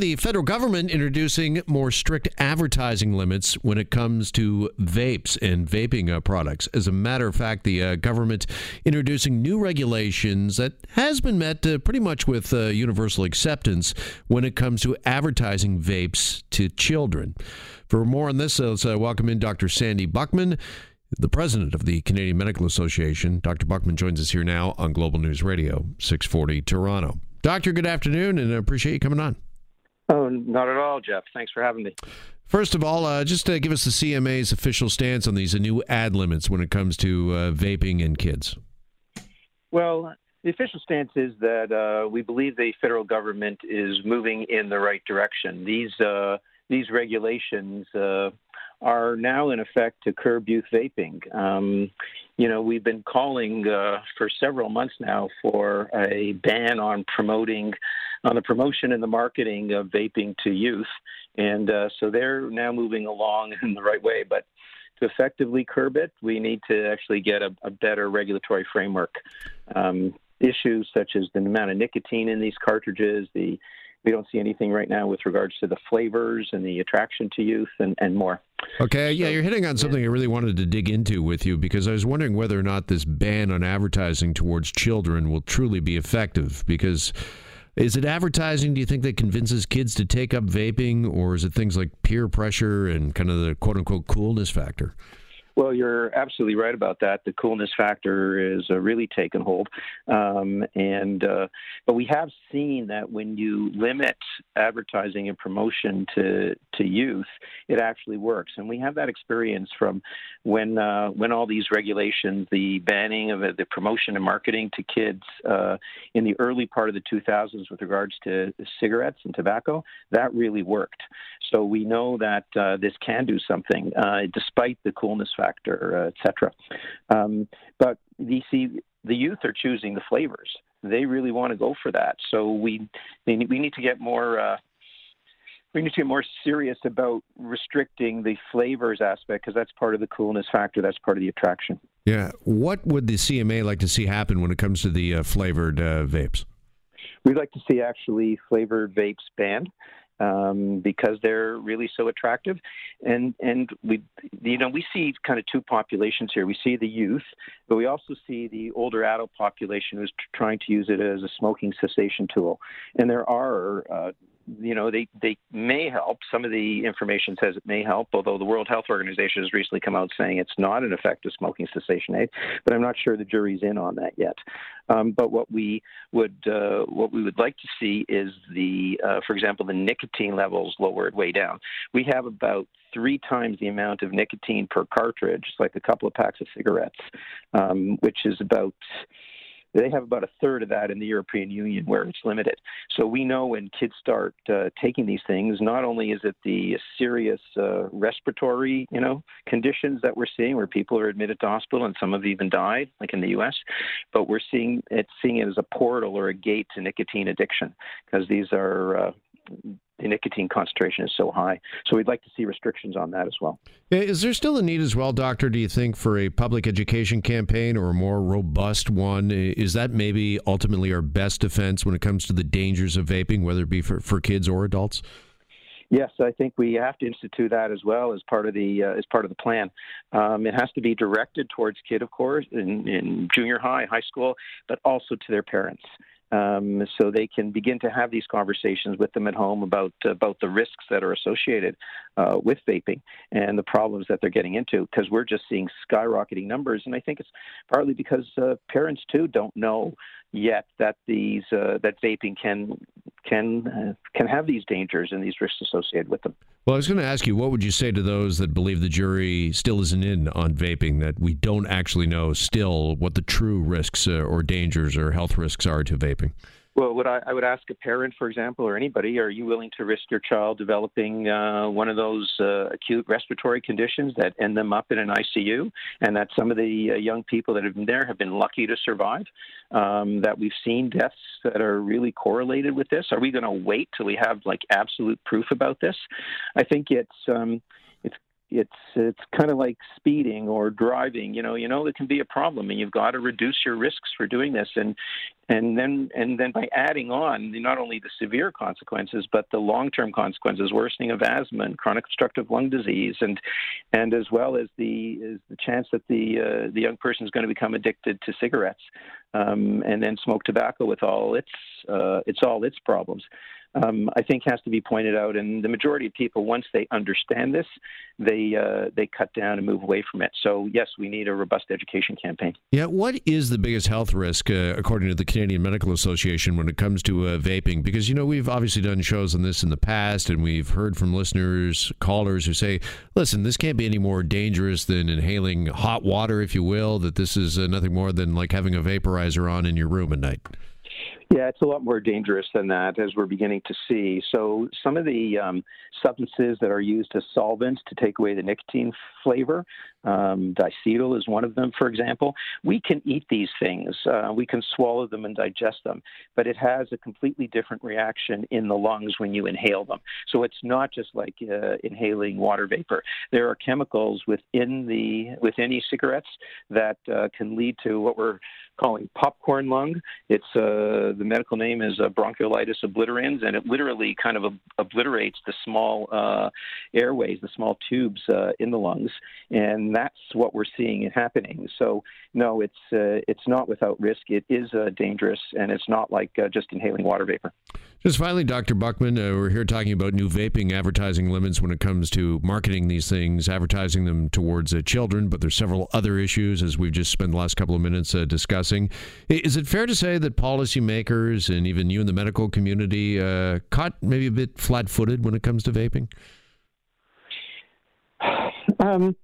The federal government introducing more strict advertising limits when it comes to vapes and vaping uh, products. As a matter of fact, the uh, government introducing new regulations that has been met uh, pretty much with uh, universal acceptance when it comes to advertising vapes to children. For more on this, uh, let's uh, welcome in Dr. Sandy Buchman, the president of the Canadian Medical Association. Dr. Buchman joins us here now on Global News Radio, 640 Toronto. Doctor, good afternoon, and I appreciate you coming on. Oh, not at all, Jeff. Thanks for having me. First of all, uh, just uh, give us the CMA's official stance on these uh, new ad limits when it comes to uh, vaping and kids. Well, the official stance is that uh, we believe the federal government is moving in the right direction. These uh, these regulations are now in effect to curb youth vaping. Um, you know, we've been calling for several months now for a ban on promoting on the promotion and the marketing of vaping to youth. And uh, so they're now moving along in the right way. But to effectively curb it, we need to actually get a, a better regulatory framework. Um, issues such as the amount of nicotine in these cartridges, the we don't see anything right now with regards to the flavors and the attraction to youth and, and more. Okay, yeah, you're hitting on something I really wanted to dig into with you because I was wondering whether or not this ban on advertising towards children will truly be effective because is it advertising, do you think, that convinces kids to take up vaping, or is it things like peer pressure and kind of the quote unquote coolness factor? Well, you're absolutely right about that. The coolness factor is uh, really taken hold, um, and uh, but we have seen that when you limit advertising and promotion to to youth, it actually works. And we have that experience from when uh, when all these regulations, the banning of the promotion and marketing to kids uh, in the early part of the 2000s with regards to cigarettes and tobacco, that really worked. So we know that uh, this can do something uh, despite the coolness factor factor, uh, etc. Um, but the see the youth are choosing the flavors. They really want to go for that. So we we need to get more. Uh, we need to get more serious about restricting the flavors aspect because that's part of the coolness factor. That's part of the attraction. Yeah. What would the CMA like to see happen when it comes to the uh, flavored uh, vapes? We'd like to see actually flavored vapes banned um, because they're really so attractive. And and we you know we see kind of two populations here. We see the youth, but we also see the older adult population who's trying to use it as a smoking cessation tool. And there are uh, you know, they, they may help. Some of the information says it may help, although the World Health Organization has recently come out saying it's not an effective smoking cessation aid. But I'm not sure the jury's in on that yet. Um, but what we would uh, what we would like to see is the, uh, for example, the nicotine levels lowered way down. We have about three times the amount of nicotine per cartridge, like a couple of packs of cigarettes, um, which is about they have about a third of that in the European Union where it's limited. So we know when kids start uh, taking these things, not only is it the serious uh, respiratory, you know, conditions that we're seeing where people are admitted to hospital and some have even died, like in the U.S., but we're seeing it seeing it as a portal or a gate to nicotine addiction because these are uh, the nicotine concentration is so high. So we'd like to see restrictions on that as well. Is there still a need as well, Doctor, do you think, for a public education campaign or a more robust one? Is that maybe ultimately our best defense when it comes to the dangers of vaping, whether it be for, for kids or adults? Yes, I think we have to institute that as well as part of the uh, as part of the plan. Um, it has to be directed towards kid, of course, in, in junior high, high school, but also to their parents um, so they can begin to have these conversations with them at home about about the risks that are associated uh, with vaping and the problems that they're getting into. Because we're just seeing skyrocketing numbers, and I think it's partly because uh, parents too don't know yet that these uh, that vaping can can uh, can have these dangers and these risks associated with them. Well, I was going to ask you, what would you say to those that believe the jury still isn't in on vaping? That we don't actually know still what the true risks uh, or dangers or health risks are to vaping. Well, would I, I would ask a parent, for example, or anybody, are you willing to risk your child developing uh, one of those uh, acute respiratory conditions that end them up in an ICU, and that some of the uh, young people that have been there have been lucky to survive? Um, that we've seen deaths that are really correlated with this. Are we going to wait till we have like absolute proof about this? I think it's um, it's it's kind of like speeding or driving. You know, you know it can be a problem, and you've got to reduce your risks for doing this. And and then and then by adding on not only the severe consequences, but the long-term consequences, worsening of asthma and chronic obstructive lung disease, and and as well as the is the chance that the uh, the young person is going to become addicted to cigarettes, um, and then smoke tobacco with all its uh, it's all its problems um, I think has to be pointed out. And the majority of people, once they understand this, they uh, they cut down and move away from it. So yes, we need a robust education campaign. Yeah, what is the biggest health risk uh, according to the Canadian Medical Association when it comes to uh, vaping? Because you know we've obviously done shows on this in the past, and we've heard from listeners, callers who say, "Listen, this can't be any more dangerous than inhaling hot water, if you will. That this is uh, nothing more than like having a vaporizer on in your room at night." Yeah, it's a lot more dangerous than that, as we're beginning to see. So, some of the um, substances that are used as solvents to take away the nicotine flavor, um, diacetyl is one of them, for example. We can eat these things, uh, we can swallow them and digest them, but it has a completely different reaction in the lungs when you inhale them. So, it's not just like uh, inhaling water vapor. There are chemicals within the within e-cigarettes that uh, can lead to what we're calling popcorn lung. It's uh, the medical name is uh, bronchiolitis obliterans, and it literally kind of ob- obliterates the small uh, airways, the small tubes uh, in the lungs, and that's what we're seeing it happening. So no, it's uh, it's not without risk. It is uh, dangerous, and it's not like just inhaling water vapor. Just finally, Dr. Buchman, we're here talking about new vaping advertising limits when it comes to marketing these things, advertising them towards children, but there's several other issues as we've just spent the last couple of minutes discussing discussing. Is it fair to say that policymakers and even you in the medical community uh, caught maybe a bit flat footed when it comes to vaping? Um,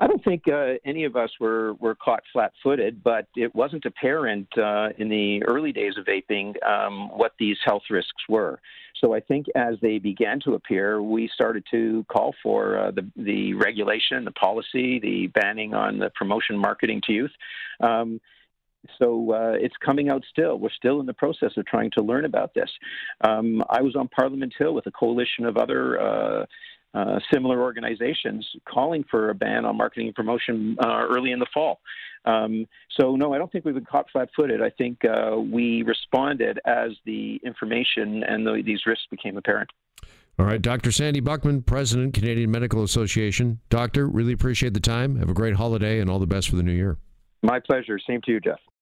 I don't think uh, any of us were, were caught flat footed, but it wasn't apparent uh, in the early days of vaping um, what these health risks were. So I think as they began to appear, we started to call for uh, the, the regulation, the policy, the banning on the promotion marketing to youth. Um, so uh, it's coming out still. We're still in the process of trying to learn about this. Um, I was on Parliament Hill with a coalition of other uh, uh, similar organizations calling for a ban on marketing and promotion uh, early in the fall. Um, so, no, I don't think we've been caught flat footed. I think uh, we responded as the information and the, these risks became apparent. All right, Dr. Sandy Buchman, President, Canadian Medical Association. Doctor, really appreciate the time. Have a great holiday and all the best for the new year. My pleasure. Same to you, Jeff.